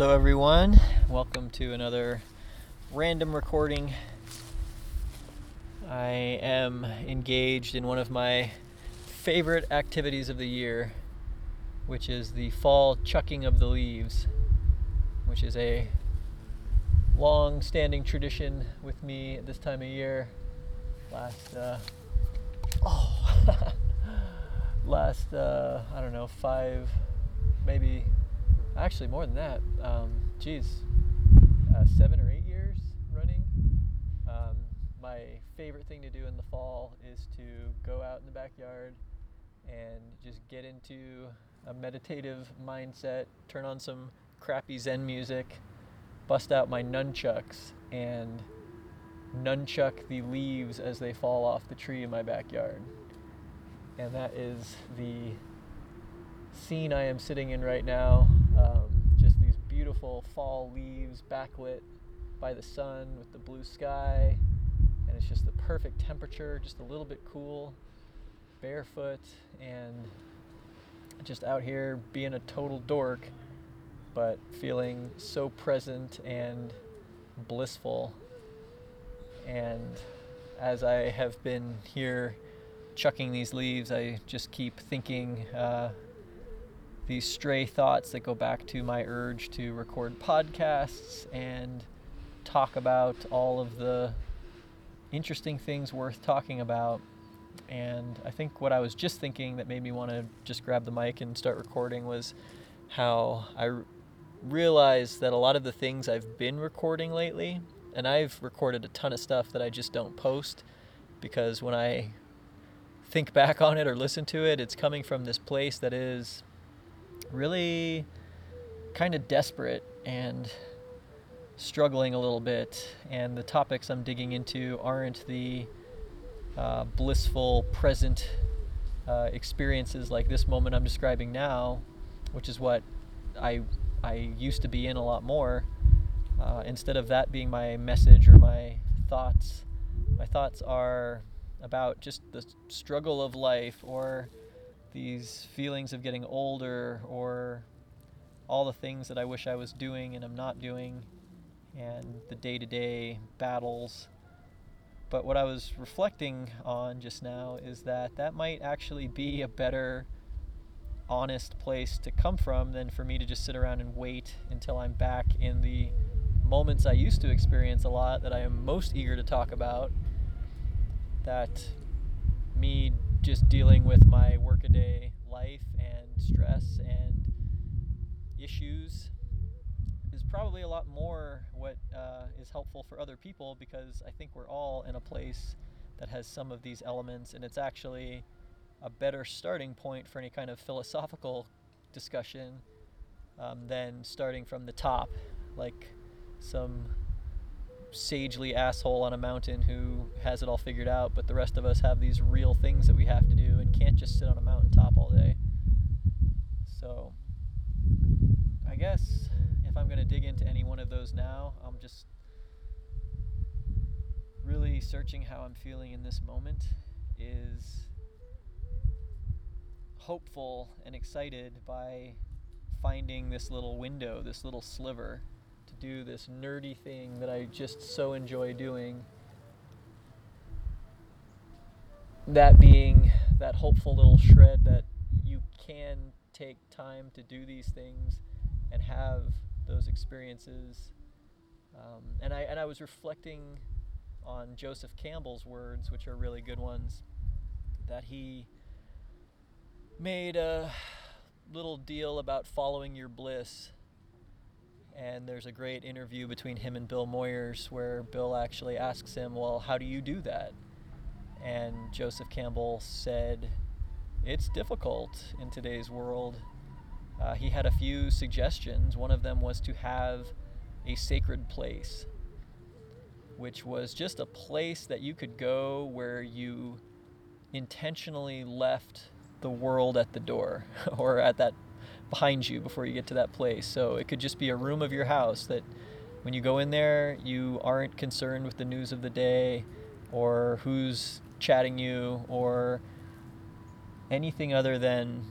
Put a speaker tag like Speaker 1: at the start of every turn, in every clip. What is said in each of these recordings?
Speaker 1: Hello, everyone. Welcome to another random recording. I am engaged in one of my favorite activities of the year, which is the fall chucking of the leaves, which is a long standing tradition with me at this time of year. Last, uh, oh, last, uh, I don't know, five, maybe actually more than that. Um, geez, uh, seven or eight years running. Um, my favorite thing to do in the fall is to go out in the backyard and just get into a meditative mindset, turn on some crappy Zen music, bust out my nunchucks, and nunchuck the leaves as they fall off the tree in my backyard. And that is the scene I am sitting in right now. Beautiful fall leaves backlit by the sun with the blue sky. And it's just the perfect temperature, just a little bit cool, barefoot, and just out here being a total dork, but feeling so present and blissful. And as I have been here chucking these leaves, I just keep thinking. Uh, these stray thoughts that go back to my urge to record podcasts and talk about all of the interesting things worth talking about. And I think what I was just thinking that made me want to just grab the mic and start recording was how I r- realized that a lot of the things I've been recording lately, and I've recorded a ton of stuff that I just don't post because when I think back on it or listen to it, it's coming from this place that is really kind of desperate and struggling a little bit. And the topics I'm digging into aren't the uh, blissful present uh, experiences like this moment I'm describing now, which is what I I used to be in a lot more. Uh, instead of that being my message or my thoughts, my thoughts are about just the struggle of life or these feelings of getting older or all the things that I wish I was doing and I'm not doing, and the day to day battles. But what I was reflecting on just now is that that might actually be a better, honest place to come from than for me to just sit around and wait until I'm back in the moments I used to experience a lot that I am most eager to talk about. That me just dealing with my workaday life and stress and issues is probably a lot more what uh, is helpful for other people because I think we're all in a place that has some of these elements, and it's actually a better starting point for any kind of philosophical discussion um, than starting from the top, like some sagely asshole on a mountain who has it all figured out, but the rest of us have these real things that we have to do and can't just sit on a mountaintop all day. So, I guess if I'm going to dig into any one of those now, I'm just really searching how I'm feeling in this moment is hopeful and excited by finding this little window, this little sliver do this nerdy thing that I just so enjoy doing. That being that hopeful little shred that you can take time to do these things and have those experiences. Um, and I and I was reflecting on Joseph Campbell's words, which are really good ones, that he made a little deal about following your bliss and there's a great interview between him and Bill Moyers where Bill actually asks him, Well, how do you do that? And Joseph Campbell said, It's difficult in today's world. Uh, he had a few suggestions. One of them was to have a sacred place, which was just a place that you could go where you intentionally left the world at the door or at that behind you before you get to that place. So it could just be a room of your house that when you go in there, you aren't concerned with the news of the day or who's chatting you or anything other than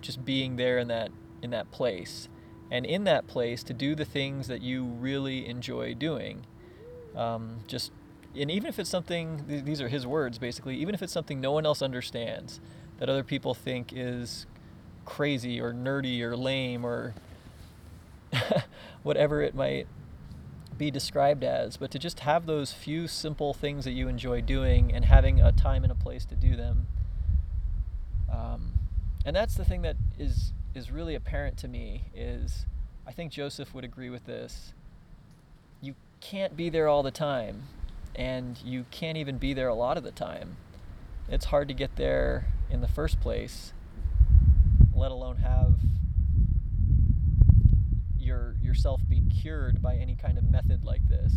Speaker 1: just being there in that in that place and in that place to do the things that you really enjoy doing. Um, just and even if it's something these are his words basically even if it's something no one else understands that other people think is crazy or nerdy or lame or whatever it might be described as, but to just have those few simple things that you enjoy doing and having a time and a place to do them. Um, and that's the thing that is is really apparent to me is I think Joseph would agree with this. You can't be there all the time, and you can't even be there a lot of the time. It's hard to get there in the first place, let alone have your yourself be cured by any kind of method like this.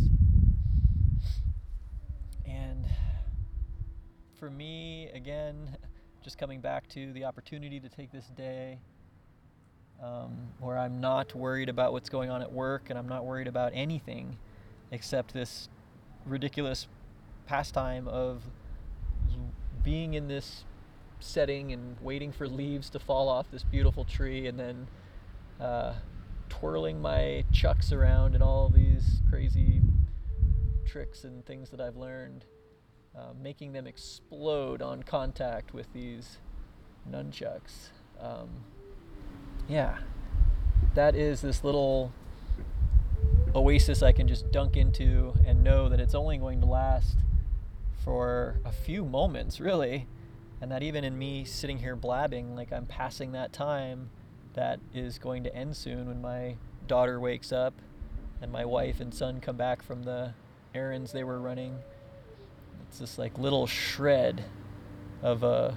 Speaker 1: And for me, again, just coming back to the opportunity to take this day um, where I'm not worried about what's going on at work and I'm not worried about anything except this ridiculous pastime of being in this setting and waiting for leaves to fall off this beautiful tree and then uh, twirling my chucks around and all these crazy tricks and things that I've learned, uh, making them explode on contact with these nunchucks. Um, yeah, that is this little oasis I can just dunk into and know that it's only going to last for a few moments, really. And that even in me sitting here blabbing, like I'm passing that time that is going to end soon when my daughter wakes up and my wife and son come back from the errands they were running. It's this like little shred of a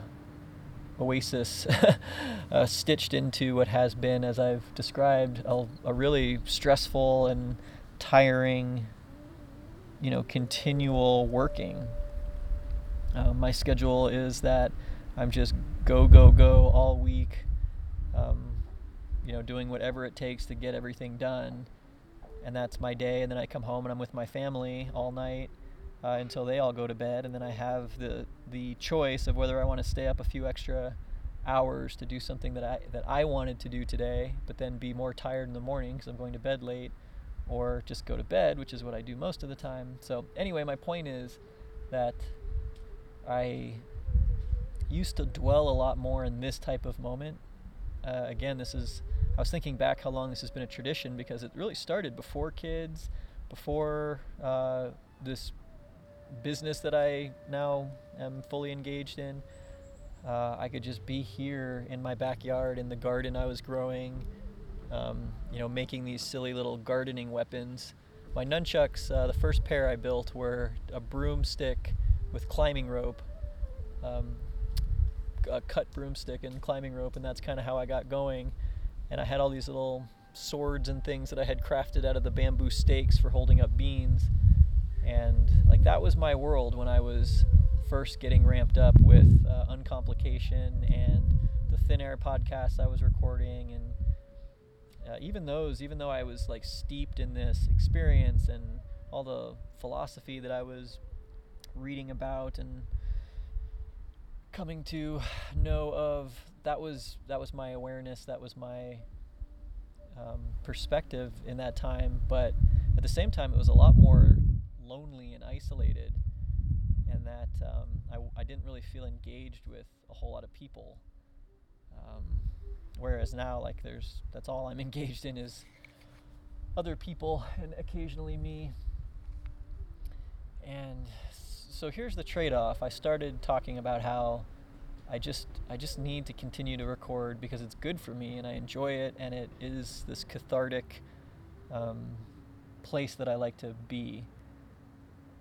Speaker 1: oasis uh, stitched into what has been, as I've described, a, a really stressful and tiring, you know, continual working. Uh, my schedule is that I'm just go, go, go all week, um, you know, doing whatever it takes to get everything done. And that's my day. And then I come home and I'm with my family all night uh, until they all go to bed, and then I have the the choice of whether I want to stay up a few extra hours to do something that I that I wanted to do today, but then be more tired in the morning because I'm going to bed late, or just go to bed, which is what I do most of the time. So anyway, my point is that I used to dwell a lot more in this type of moment. Uh, again, this is I was thinking back how long this has been a tradition because it really started before kids, before uh, this business that I now am fully engaged in. Uh, I could just be here in my backyard in the garden I was growing, um, you know, making these silly little gardening weapons. My nunchucks, uh, the first pair I built were a broomstick with climbing rope, um, a cut broomstick and climbing rope, and that's kind of how I got going. And I had all these little swords and things that I had crafted out of the bamboo stakes for holding up beans and like that was my world when I was first getting ramped up with uh, Uncomplication and the Thin Air podcast I was recording, and uh, even those, even though I was like steeped in this experience and all the philosophy that I was reading about and coming to know of, that was that was my awareness, that was my um, perspective in that time. But at the same time, it was a lot more lonely and isolated, and that um, I, I, didn't really feel engaged with a whole lot of people. Um, whereas now, like, there's that's all I'm engaged in is other people and occasionally me. And so here's the trade-off. I started talking about how I just I just need to continue to record because it's good for me and I enjoy it and it is this cathartic um, place that I like to be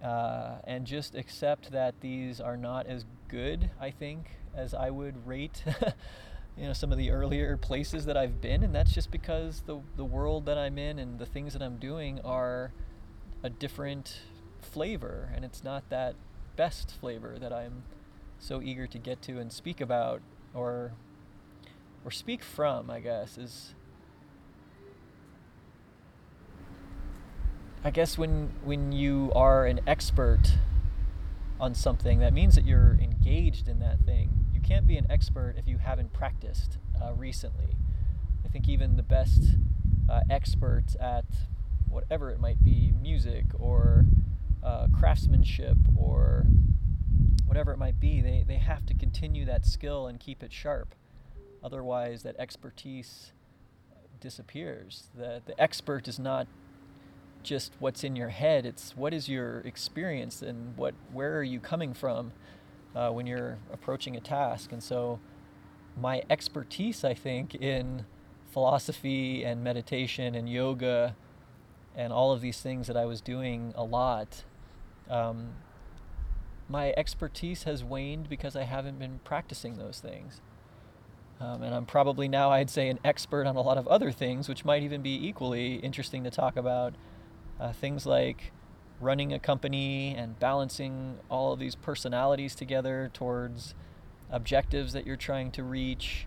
Speaker 1: uh, and just accept that these are not as good, I think, as I would rate, you know, some of the earlier places that I've been, and that's just because the the world that I'm in and the things that I'm doing are a different flavor, and it's not that best flavor that I'm so eager to get to and speak about, or or speak from, I guess, is I guess when when you are an expert on something, that means that you're engaged in that thing. You can't be an expert if you haven't practiced uh, recently. I think even the best uh, experts at whatever it might be music or uh, craftsmanship or whatever it might be they, they have to continue that skill and keep it sharp. Otherwise that expertise disappears. The, the expert is not just what's in your head it's what is your experience and what where are you coming from uh, when you're approaching a task. And so my expertise i think in philosophy and meditation and yoga and all of these things that I was doing a lot, um, my expertise has waned because I haven't been practicing those things. Um, and I'm probably now, I'd say, an expert on a lot of other things, which might even be equally interesting to talk about. Uh, things like running a company and balancing all of these personalities together towards objectives that you're trying to reach,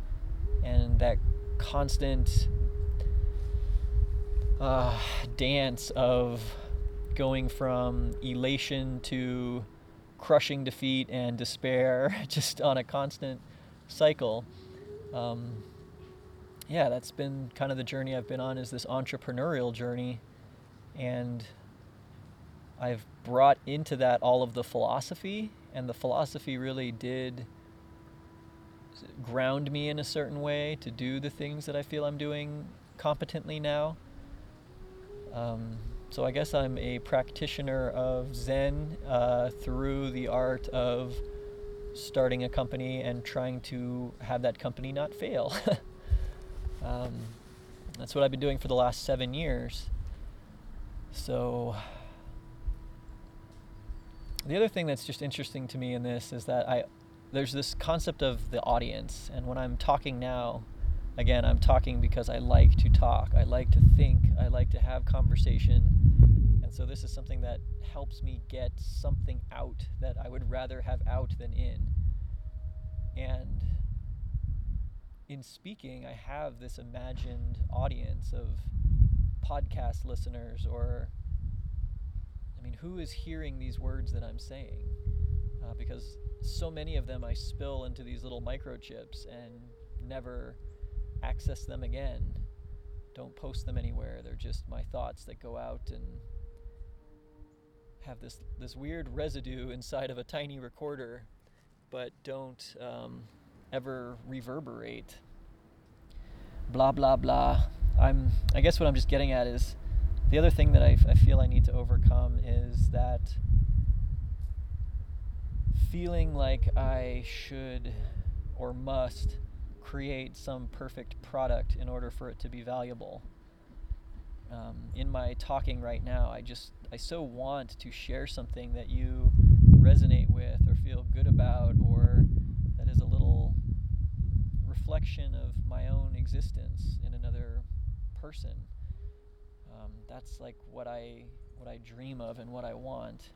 Speaker 1: and that constant uh, dance of going from elation to crushing defeat and despair, just on a constant cycle. Um, yeah, that's been kind of the journey I've been on is this entrepreneurial journey, and I've brought into that all of the philosophy, and the philosophy really did ground me in a certain way to do the things that I feel I'm doing competently now. Um, so I guess I'm a practitioner of Zen uh, through the art of starting a company and trying to have that company not fail. um, that's what I've been doing for the last seven years. So the other thing that's just interesting to me in this is that I there's this concept of the audience, and when I'm talking now, again, I'm talking because I like to talk, I like to think, I like to have conversation, and so this is something that helps me get something out that I would rather have out than in. And in speaking, I have this imagined audience of podcast listeners or I mean, who is hearing these words that I'm saying? Uh, because so many of them I spill into these little microchips and never access them again. Don't post them anywhere. They're just my thoughts that go out and have this this weird residue inside of a tiny recorder, but don't um, ever reverberate. Blah blah blah. I'm. I guess what I'm just getting at is the other thing that I, I feel I need to overcome is that feeling like I should or must create some perfect product in order for it to be valuable. Um, in my talking right now, I just, I so want to share something that you resonate with or feel good about or that is a little reflection of my own existence in another person. Um, that's like what I, what I dream of and what I want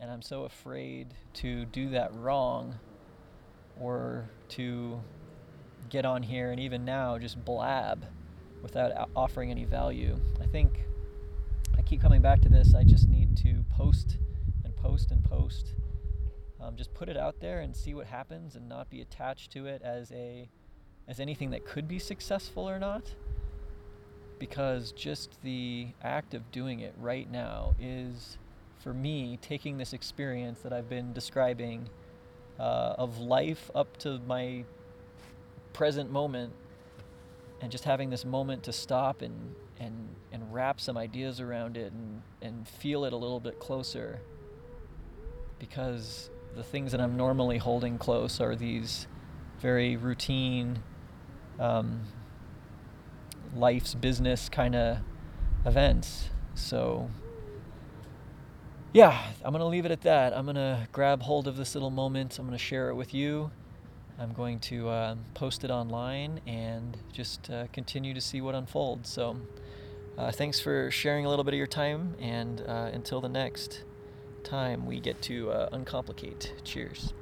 Speaker 1: and I'm so afraid to do that wrong or to get on here and even now just blab without offering any value. I think I keep coming back to this. I just need to post and post and post. Um, just put it out there and see what happens and not be attached to it as a as anything that could be successful or not because just the act of doing it right now is for me, taking this experience that I've been describing uh, of life up to my present moment and just having this moment to stop and, and, and wrap some ideas around it and, and feel it a little bit closer. Because the things that I'm normally holding close are these very routine, um, life's business kind of events. So yeah, I'm to leave it at that. I'm to grab hold of this little moment. I'm to share it with you. I'm going to uh, post it online and just uh, continue to see what unfolds. So, uh, thanks for sharing a little bit of your time. And uh, until the next time we get to uh, uncomplicate, cheers.